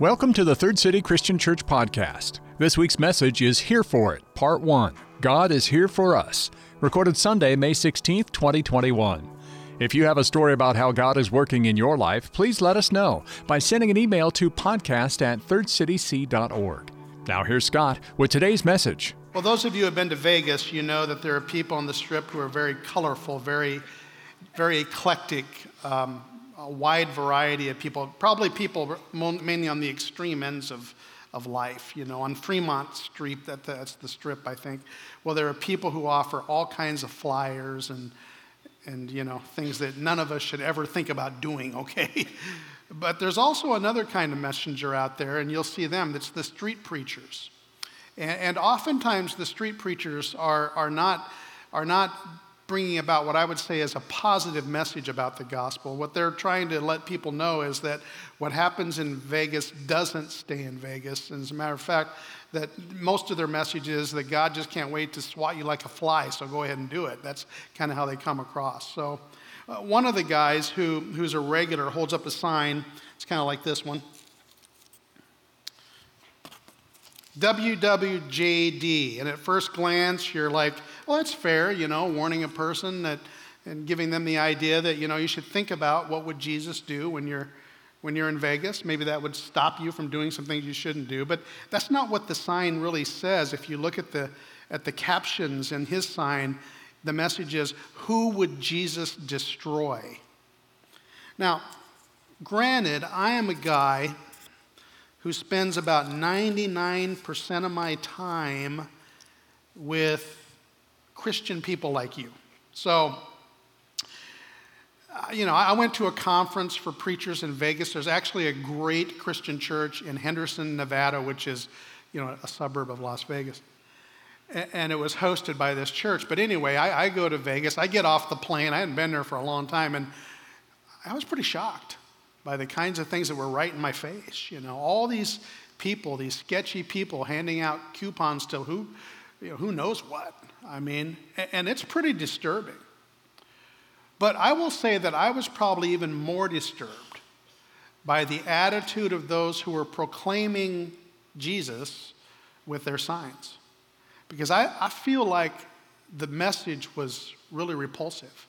Welcome to the Third City Christian Church podcast. This week's message is Here for It, Part 1 God is Here for Us, recorded Sunday, May 16th, 2021. If you have a story about how God is working in your life, please let us know by sending an email to podcast at thirdcityc.org. Now, here's Scott with today's message. Well, those of you who have been to Vegas, you know that there are people on the strip who are very colorful, very, very eclectic, um, a wide variety of people, probably people mainly on the extreme ends of, of life. You know, on Fremont Street, that, that's the strip, I think. Well, there are people who offer all kinds of flyers and, and, you know, things that none of us should ever think about doing, okay? but there's also another kind of messenger out there, and you'll see them. It's the street preachers. And, and oftentimes the street preachers are, are, not, are not bringing about what I would say is a positive message about the gospel. What they're trying to let people know is that what happens in Vegas doesn't stay in Vegas. And as a matter of fact, that most of their message is that God just can't wait to swat you like a fly, so go ahead and do it. That's kind of how they come across. So, uh, one of the guys who, who's a regular holds up a sign. It's kind of like this one. WWJD. And at first glance, you're like, well, that's fair, you know, warning a person that and giving them the idea that, you know, you should think about what would Jesus do when you're when you're in Vegas. Maybe that would stop you from doing some things you shouldn't do. But that's not what the sign really says. If you look at the at the captions in his sign, the message is, Who would Jesus destroy? Now, granted, I am a guy who spends about 99% of my time with Christian people like you. So, uh, you know, I went to a conference for preachers in Vegas. There's actually a great Christian church in Henderson, Nevada, which is, you know, a suburb of Las Vegas. And it was hosted by this church. But anyway, I, I go to Vegas. I get off the plane. I hadn't been there for a long time. And I was pretty shocked by the kinds of things that were right in my face. You know, all these people, these sketchy people handing out coupons to who, you know, who knows what. I mean, and it's pretty disturbing. But I will say that I was probably even more disturbed by the attitude of those who were proclaiming Jesus with their signs. Because I, I feel like the message was really repulsive.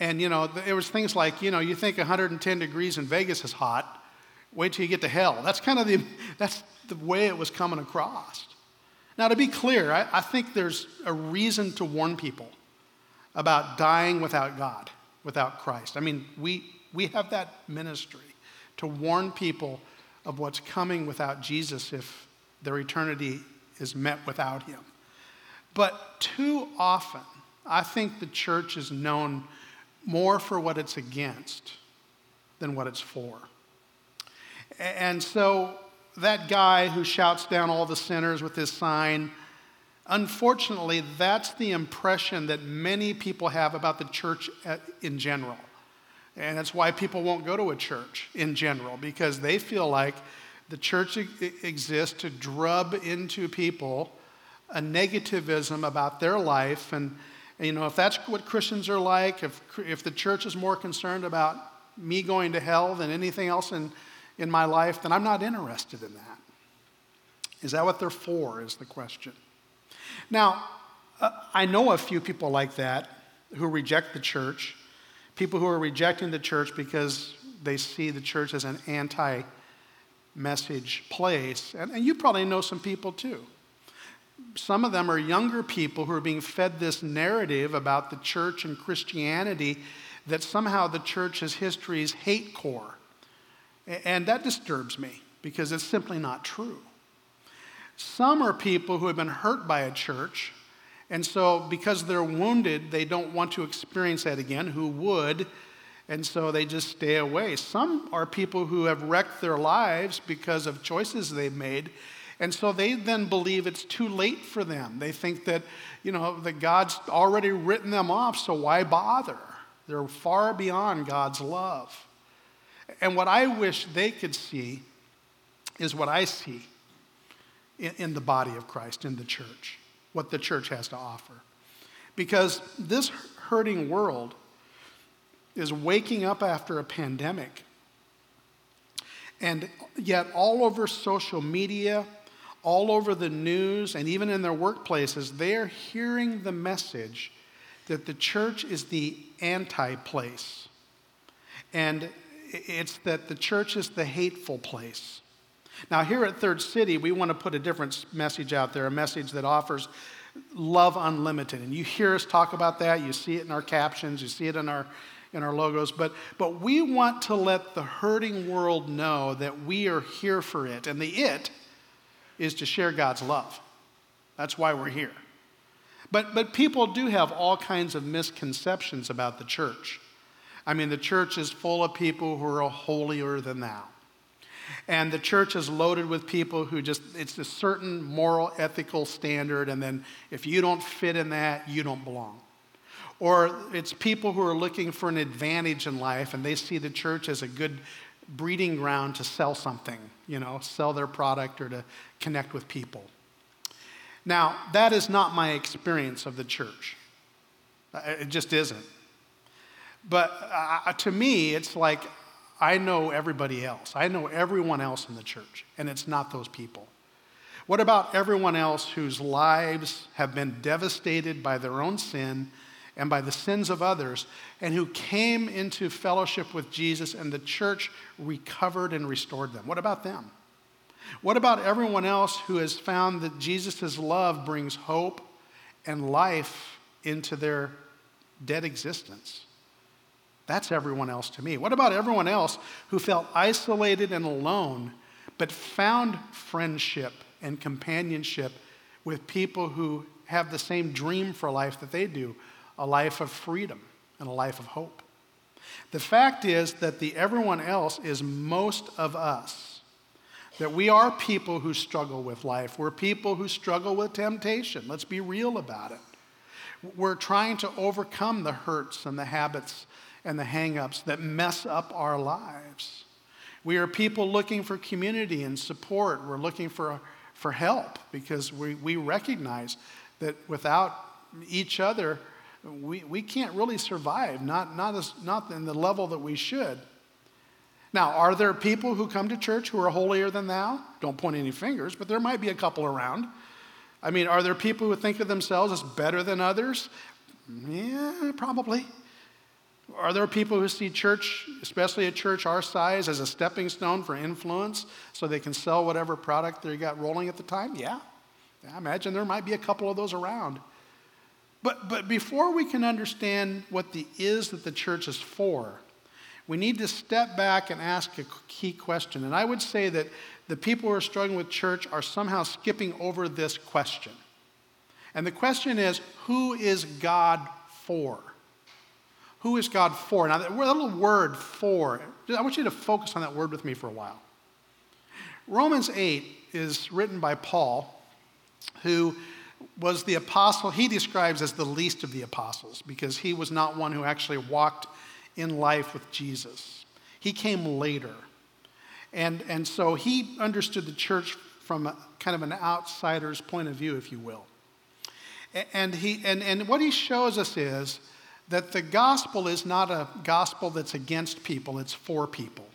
And, you know, there was things like, you know, you think 110 degrees in Vegas is hot. Wait till you get to hell. That's kind of the, that's the way it was coming across. Now, to be clear, I, I think there's a reason to warn people about dying without God, without Christ. I mean, we, we have that ministry to warn people of what's coming without Jesus if their eternity is met without him. But too often, I think the church is known more for what it's against than what it's for. And so that guy who shouts down all the sinners with his sign, unfortunately, that's the impression that many people have about the church uh, in general. And that's why people won't go to a church in general, because they feel like the church exists to drub into people a negativism about their life and and, you know, if that's what Christians are like, if, if the church is more concerned about me going to hell than anything else in, in my life, then I'm not interested in that. Is that what they're for? Is the question. Now, uh, I know a few people like that who reject the church, people who are rejecting the church because they see the church as an anti message place. And, and you probably know some people too some of them are younger people who are being fed this narrative about the church and Christianity that somehow the church's history is hate core. And that disturbs me because it's simply not true. Some are people who have been hurt by a church, and so because they're wounded, they don't want to experience that again. Who would? And so they just stay away. Some are people who have wrecked their lives because of choices they've made and so they then believe it's too late for them. They think that, you know, that God's already written them off, so why bother? They're far beyond God's love. And what I wish they could see is what I see in, in the body of Christ, in the church, what the church has to offer. Because this hurting world is waking up after a pandemic And yet, all over social media, all over the news, and even in their workplaces, they are hearing the message that the church is the anti place. And it's that the church is the hateful place. Now, here at Third City, we want to put a different message out there, a message that offers love unlimited. And you hear us talk about that. You see it in our captions, you see it in our, in our logos. But, but we want to let the hurting world know that we are here for it. And the it is to share God's love. That's why we're here. But, but people do have all kinds of misconceptions about the church. I mean, the church is full of people who are holier than thou. And the church is loaded with people who just, it's a certain moral, ethical standard, and then if you don't fit in that, you don't belong. Or it's people who are looking for an advantage in life and they see the church as a good breeding ground to sell something, you know, sell their product or to connect with people. Now, that is not my experience of the church. Uh, it just isn't. But uh, to me, it's like I know everybody else. I know everyone else in the church, and it's not those people. What about everyone else whose lives have been devastated by their own sin and by the sins of others, and who came into fellowship with Jesus and the church recovered and restored them? What about them? What about everyone else who has found that Jesus' love brings hope and life into their dead existence? That's everyone else to me. What about everyone else who felt isolated and alone, but found friendship and companionship with people who have the same dream for life that they do a life of freedom and a life of hope? The fact is that the everyone else is most of us. That we are people who struggle with life. We're people who struggle with temptation. Let's be real about it. We're trying to overcome the hurts and the habits and the hangups that mess up our lives. We are people looking for community and support. We're looking for, for help because we, we recognize that without each other, we, we can't really survive, not, not, as, not in the level that we should. Now, are there people who come to church who are holier than thou? Don't point any fingers, but there might be a couple around. I mean, are there people who think of themselves as better than others? Yeah, probably. Are there people who see church, especially a church our size, as a stepping stone for influence so they can sell whatever product they got rolling at the time? Yeah. I imagine there might be a couple of those around. But, but before we can understand what the is that the church is for, we need to step back and ask a key question. And I would say that the people who are struggling with church are somehow skipping over this question. And the question is who is God for? Who is God for? Now, that little word for, I want you to focus on that word with me for a while. Romans 8 is written by Paul, who was the apostle he describes as the least of the apostles because he was not one who actually walked in life with Jesus. He came later. And, and so he understood the church from a, kind of an outsider's point of view, if you will. And, he, and, and what he shows us is that the gospel is not a gospel that's against people, it's for people.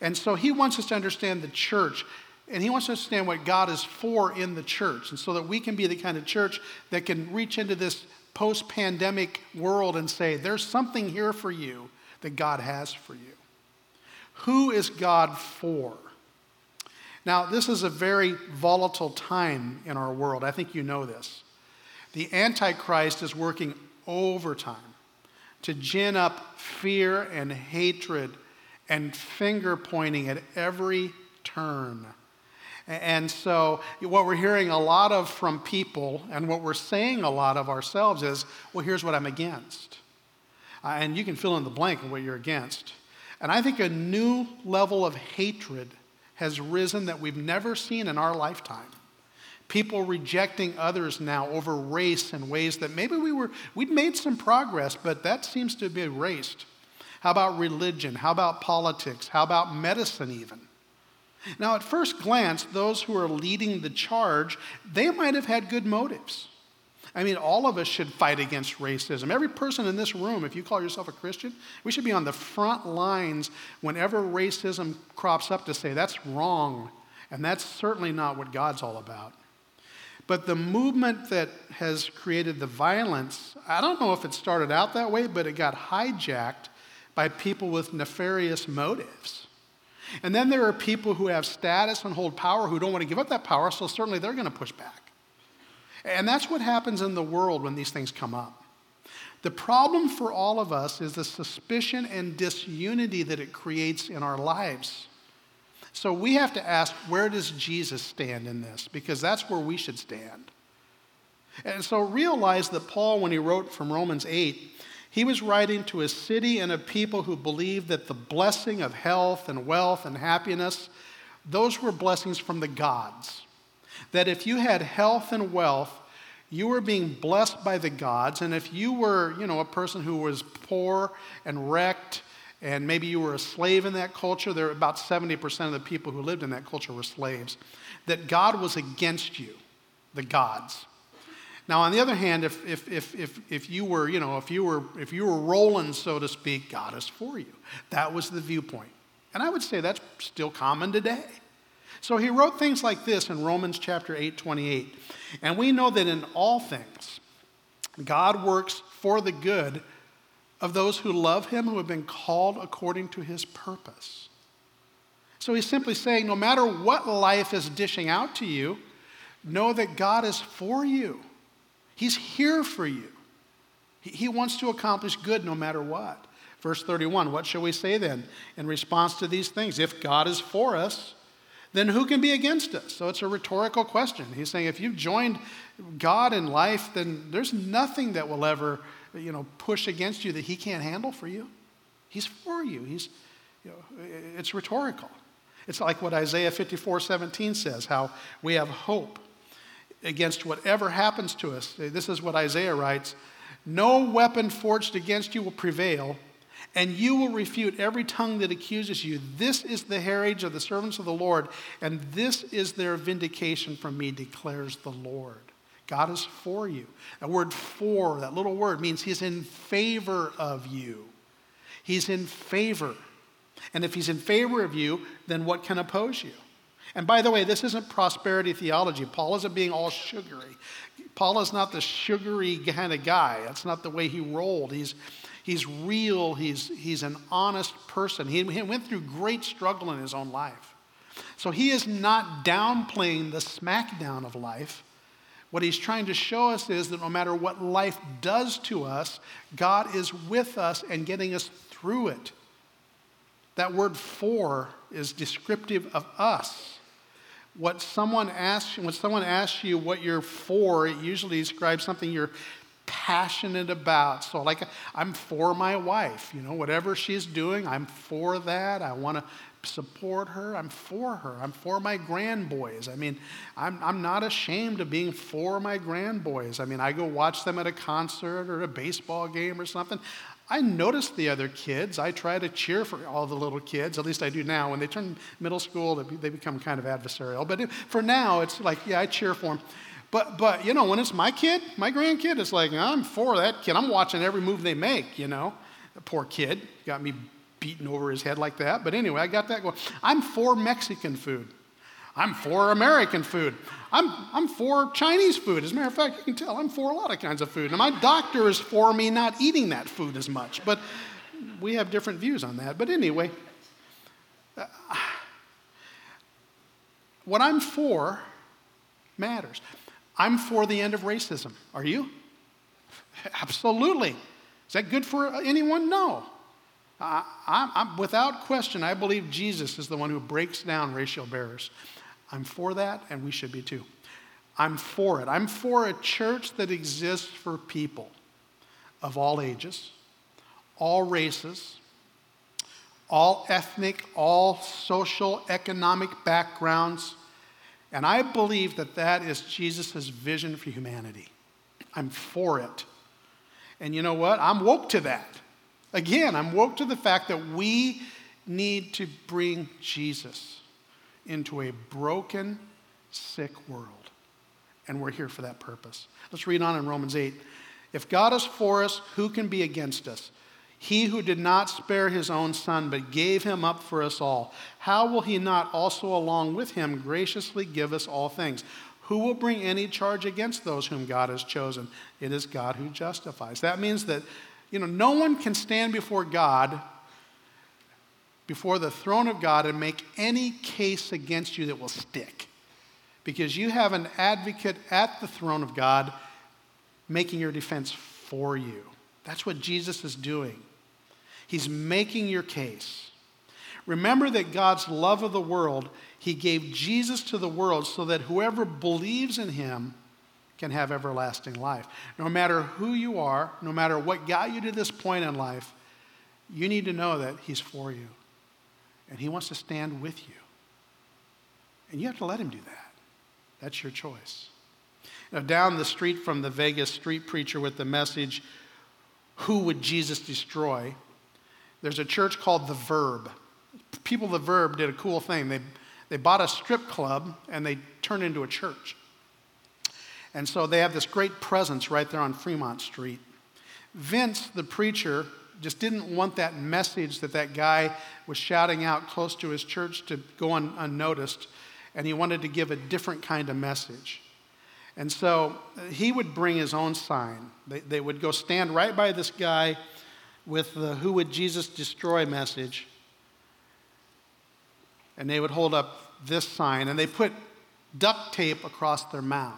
And so he wants us to understand the church, and he wants to understand what God is for in the church, and so that we can be the kind of church that can reach into this post pandemic world and say, there's something here for you that God has for you. Who is God for? Now, this is a very volatile time in our world. I think you know this. The Antichrist is working overtime to gin up fear and hatred and finger pointing at every turn. And so, what we're hearing a lot of from people, and what we're saying a lot of ourselves is, well, here's what I'm against. Uh, and you can fill in the blank of what you're against. And I think a new level of hatred has risen that we've never seen in our lifetime people rejecting others now over race in ways that maybe we were, we'd made some progress, but that seems to be erased. How about religion? How about politics? How about medicine, even? Now, at first glance, those who are leading the charge, they might have had good motives. I mean, all of us should fight against racism. Every person in this room, if you call yourself a Christian, we should be on the front lines whenever racism crops up to say that's wrong. And that's certainly not what God's all about. But the movement that has created the violence, I don't know if it started out that way, but it got hijacked by people with nefarious motives. And then there are people who have status and hold power who don't want to give up that power, so certainly they're going to push back. And that's what happens in the world when these things come up. The problem for all of us is the suspicion and disunity that it creates in our lives. So we have to ask, where does Jesus stand in this? Because that's where we should stand. And so realize that Paul, when he wrote from Romans 8, he was writing to a city and a people who believed that the blessing of health and wealth and happiness, those were blessings from the gods. That if you had health and wealth, you were being blessed by the gods. And if you were, you know, a person who was poor and wrecked and maybe you were a slave in that culture, there were about 70% of the people who lived in that culture were slaves, that God was against you, the gods. Now, on the other hand, if, if, if, if, if you were, you know, if you were, if you were rolling, so to speak, God is for you. That was the viewpoint. And I would say that's still common today. So he wrote things like this in Romans chapter 8, 28. And we know that in all things, God works for the good of those who love him, who have been called according to his purpose. So he's simply saying no matter what life is dishing out to you, know that God is for you. He's here for you. He wants to accomplish good no matter what. Verse 31 What shall we say then in response to these things? If God is for us, then who can be against us? So it's a rhetorical question. He's saying if you've joined God in life, then there's nothing that will ever you know, push against you that he can't handle for you. He's for you. He's, you know, it's rhetorical. It's like what Isaiah 54 17 says, how we have hope against whatever happens to us. This is what Isaiah writes No weapon forged against you will prevail, and you will refute every tongue that accuses you. This is the heritage of the servants of the Lord, and this is their vindication from me, declares the Lord. God is for you. That word for, that little word, means He's in favor of you. He's in favor. And if He's in favor of you, then what can oppose you? And by the way, this isn't prosperity theology. Paul isn't being all sugary. Paul is not the sugary kind of guy. That's not the way he rolled. He's, he's real, he's, he's an honest person. He, he went through great struggle in his own life. So he is not downplaying the smackdown of life. What he's trying to show us is that no matter what life does to us, God is with us and getting us through it. That word for is descriptive of us. What someone asks, when someone asks you what you're for, it usually describes something you're passionate about. So, like, I'm for my wife, you know, whatever she's doing, I'm for that. I want to support her. I'm for her. I'm for my grandboys. I mean, I'm, I'm not ashamed of being for my grandboys. I mean, I go watch them at a concert or a baseball game or something. I notice the other kids. I try to cheer for all the little kids. At least I do now. When they turn middle school, they become kind of adversarial. But for now, it's like, yeah, I cheer for them. But, but you know, when it's my kid, my grandkid, it's like, I'm for that kid. I'm watching every move they make, you know. The poor kid got me beaten over his head like that. But anyway, I got that going. I'm for Mexican food. I'm for American food. I'm, I'm for Chinese food. As a matter of fact, you can tell I'm for a lot of kinds of food. And my doctor is for me not eating that food as much. But we have different views on that. But anyway, uh, what I'm for matters. I'm for the end of racism. Are you? Absolutely. Is that good for anyone? No. I, I, without question, I believe Jesus is the one who breaks down racial barriers. I'm for that, and we should be too. I'm for it. I'm for a church that exists for people of all ages, all races, all ethnic, all social, economic backgrounds. And I believe that that is Jesus' vision for humanity. I'm for it. And you know what? I'm woke to that. Again, I'm woke to the fact that we need to bring Jesus into a broken, sick world. and we're here for that purpose. Let's read on in Romans 8. If God is for us, who can be against us? He who did not spare his own son, but gave him up for us all, how will he not also, along with him, graciously give us all things? Who will bring any charge against those whom God has chosen? It is God who justifies. That means that, you know, no one can stand before God, before the throne of God, and make any case against you that will stick. Because you have an advocate at the throne of God making your defense for you. That's what Jesus is doing. He's making your case. Remember that God's love of the world, He gave Jesus to the world so that whoever believes in Him can have everlasting life. No matter who you are, no matter what got you to this point in life, you need to know that He's for you. And He wants to stand with you. And you have to let Him do that. That's your choice. Now, down the street from the Vegas street preacher with the message, Who would Jesus destroy? There's a church called The Verve. People, The Verve, did a cool thing. They, they bought a strip club and they turned into a church. And so they have this great presence right there on Fremont Street. Vince, the preacher, just didn't want that message that that guy was shouting out close to his church to go un- unnoticed, and he wanted to give a different kind of message. And so uh, he would bring his own sign. They, they would go stand right by this guy with the Who Would Jesus Destroy message. And they would hold up this sign, and they put duct tape across their mouth.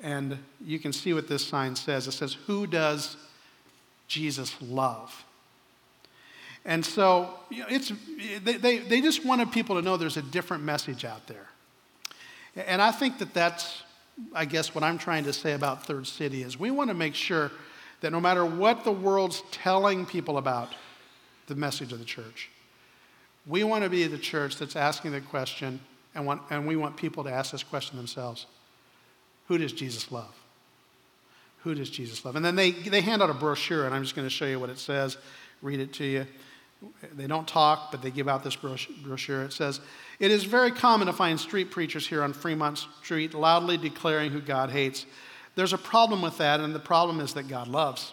And you can see what this sign says it says, Who does Jesus love? And so you know, it's, they, they, they just wanted people to know there's a different message out there. And I think that that's, I guess, what I'm trying to say about Third City is we want to make sure that no matter what the world's telling people about the message of the church, we want to be the church that's asking the question, and, want, and we want people to ask this question themselves Who does Jesus love? Who does Jesus love? And then they, they hand out a brochure, and I'm just going to show you what it says, read it to you. They don't talk, but they give out this brochure. It says, It is very common to find street preachers here on Fremont Street loudly declaring who God hates. There's a problem with that, and the problem is that God loves.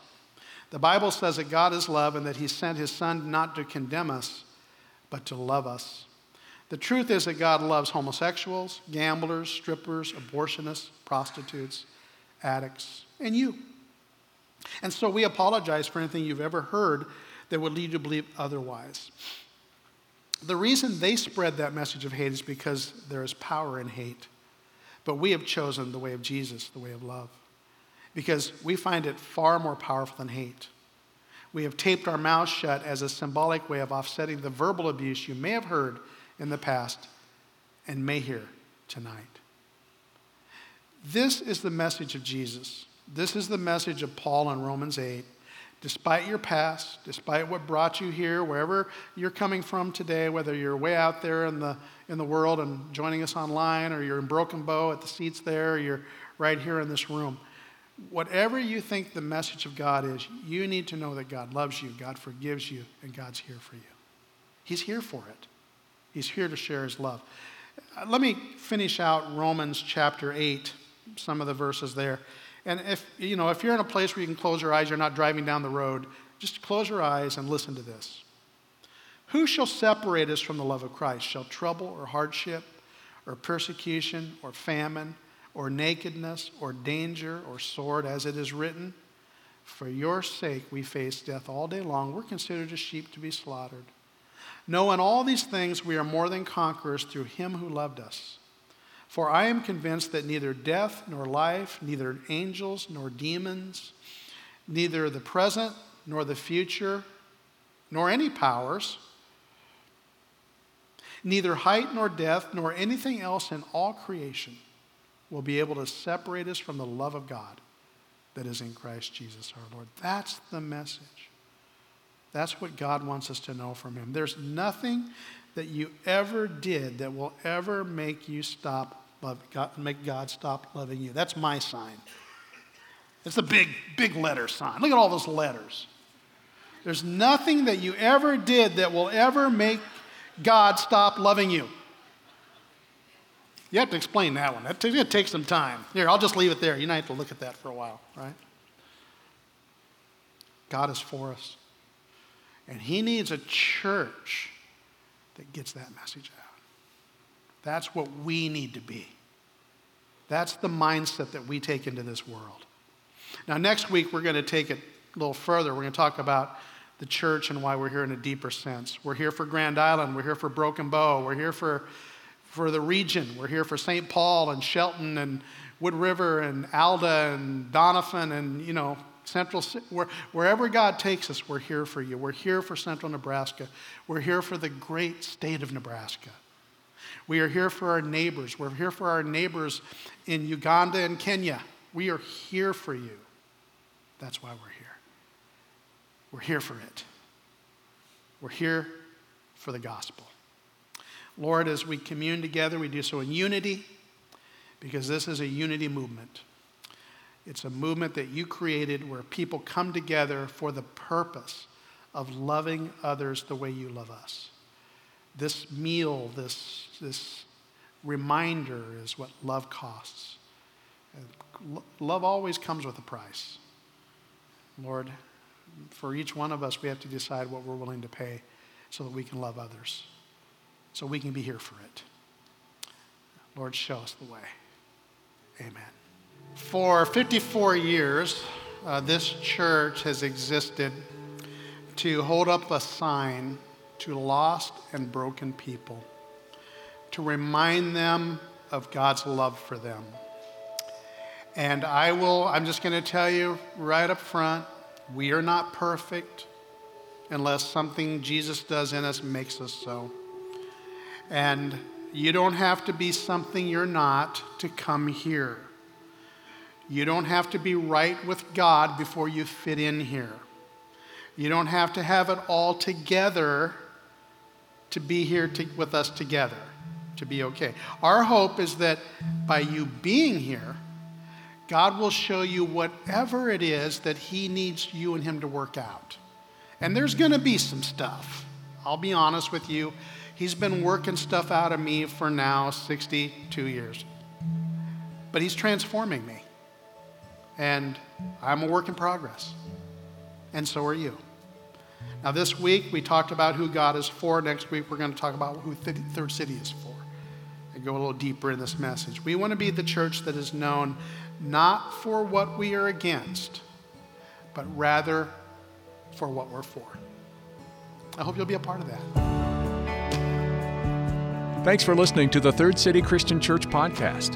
The Bible says that God is love and that He sent His Son not to condemn us, but to love us. The truth is that God loves homosexuals, gamblers, strippers, abortionists, prostitutes, addicts, and you. And so we apologize for anything you've ever heard that would lead you to believe otherwise. The reason they spread that message of hate is because there is power in hate. But we have chosen the way of Jesus, the way of love, because we find it far more powerful than hate. We have taped our mouths shut as a symbolic way of offsetting the verbal abuse you may have heard in the past and may hear tonight. This is the message of Jesus. This is the message of Paul in Romans 8 despite your past, despite what brought you here, wherever you're coming from today, whether you're way out there in the, in the world and joining us online, or you're in Broken Bow at the seats there, or you're right here in this room, whatever you think the message of God is, you need to know that God loves you, God forgives you, and God's here for you. He's here for it. He's here to share his love. Uh, let me finish out Romans chapter 8, some of the verses there. And if, you know, if you're in a place where you can close your eyes, you're not driving down the road, just close your eyes and listen to this. Who shall separate us from the love of Christ? Shall trouble or hardship or persecution or famine or nakedness or danger or sword, as it is written? For your sake we face death all day long. We're considered as sheep to be slaughtered. No, in all these things we are more than conquerors through him who loved us. For I am convinced that neither death nor life, neither angels nor demons, neither the present nor the future, nor any powers, neither height nor depth, nor anything else in all creation will be able to separate us from the love of God that is in Christ Jesus our Lord. That's the message. That's what God wants us to know from Him. There's nothing that you ever did that will ever make you stop love God, make God stop loving you. That's my sign. It's the big, big letter sign. Look at all those letters. There's nothing that you ever did that will ever make God stop loving you. You have to explain that one. That's going to take some time. Here, I'll just leave it there. You might have to look at that for a while, right? God is for us. And He needs a church that gets that message out. That's what we need to be. That's the mindset that we take into this world. Now, next week, we're going to take it a little further. We're going to talk about the church and why we're here in a deeper sense. We're here for Grand Island. We're here for Broken Bow. We're here for, for the region. We're here for St. Paul and Shelton and Wood River and Alda and Doniphan and, you know, Central, where, wherever God takes us, we're here for you. We're here for Central Nebraska. We're here for the great state of Nebraska. We are here for our neighbors. We're here for our neighbors in Uganda and Kenya. We are here for you. That's why we're here. We're here for it. We're here for the gospel. Lord, as we commune together, we do so in unity because this is a unity movement. It's a movement that you created where people come together for the purpose of loving others the way you love us. This meal, this, this reminder is what love costs. Love always comes with a price. Lord, for each one of us, we have to decide what we're willing to pay so that we can love others, so we can be here for it. Lord, show us the way. Amen. For 54 years, uh, this church has existed to hold up a sign to lost and broken people, to remind them of God's love for them. And I will, I'm just going to tell you right up front, we are not perfect unless something Jesus does in us makes us so. And you don't have to be something you're not to come here. You don't have to be right with God before you fit in here. You don't have to have it all together to be here to, with us together, to be okay. Our hope is that by you being here, God will show you whatever it is that He needs you and Him to work out. And there's going to be some stuff. I'll be honest with you. He's been working stuff out of me for now 62 years. But He's transforming me. And I'm a work in progress. And so are you. Now, this week we talked about who God is for. Next week we're going to talk about who Third City is for and go a little deeper in this message. We want to be the church that is known not for what we are against, but rather for what we're for. I hope you'll be a part of that. Thanks for listening to the Third City Christian Church podcast.